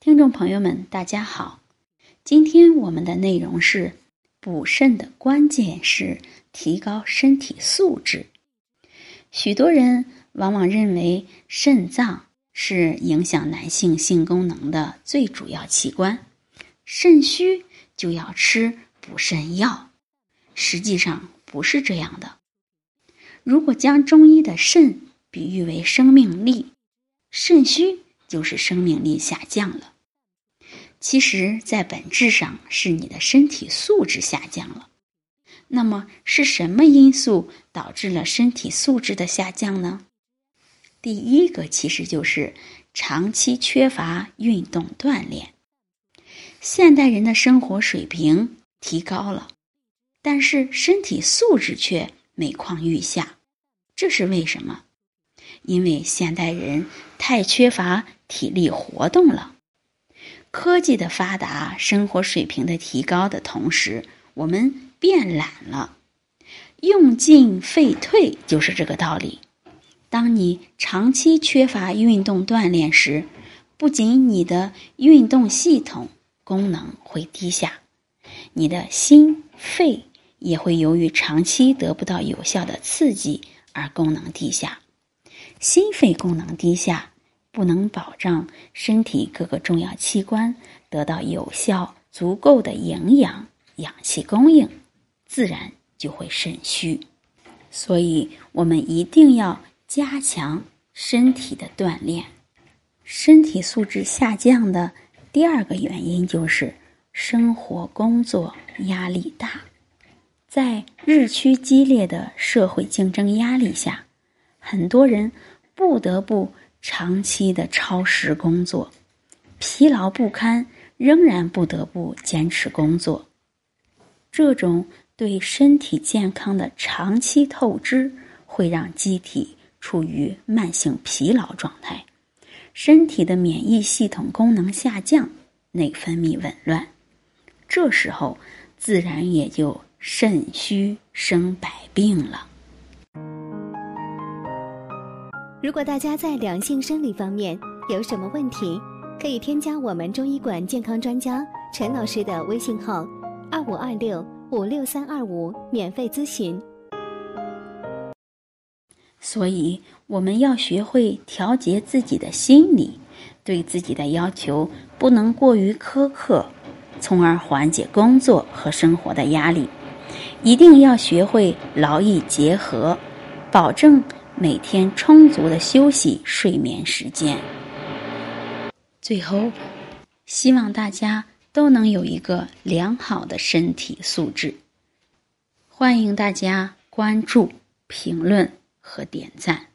听众朋友们，大家好。今天我们的内容是补肾的关键是提高身体素质。许多人往往认为肾脏是影响男性性功能的最主要器官，肾虚就要吃补肾药。实际上不是这样的。如果将中医的肾比喻为生命力，肾虚。就是生命力下降了。其实，在本质上是你的身体素质下降了。那么，是什么因素导致了身体素质的下降呢？第一个其实就是长期缺乏运动锻炼。现代人的生活水平提高了，但是身体素质却每况愈下，这是为什么？因为现代人太缺乏。体力活动了，科技的发达，生活水平的提高的同时，我们变懒了，用进废退就是这个道理。当你长期缺乏运动锻炼时，不仅你的运动系统功能会低下，你的心肺也会由于长期得不到有效的刺激而功能低下，心肺功能低下。不能保障身体各个重要器官得到有效、足够的营养、氧气供应，自然就会肾虚。所以，我们一定要加强身体的锻炼。身体素质下降的第二个原因就是生活工作压力大，在日趋激烈的社会竞争压力下，很多人不得不。长期的超时工作，疲劳不堪，仍然不得不坚持工作。这种对身体健康的长期透支，会让机体处于慢性疲劳状态，身体的免疫系统功能下降，内分泌紊乱。这时候，自然也就肾虚生百病了。如果大家在两性生理方面有什么问题，可以添加我们中医馆健康专家陈老师的微信号：二五二六五六三二五，免费咨询。所以，我们要学会调节自己的心理，对自己的要求不能过于苛刻，从而缓解工作和生活的压力。一定要学会劳逸结合，保证。每天充足的休息、睡眠时间。最后，希望大家都能有一个良好的身体素质。欢迎大家关注、评论和点赞。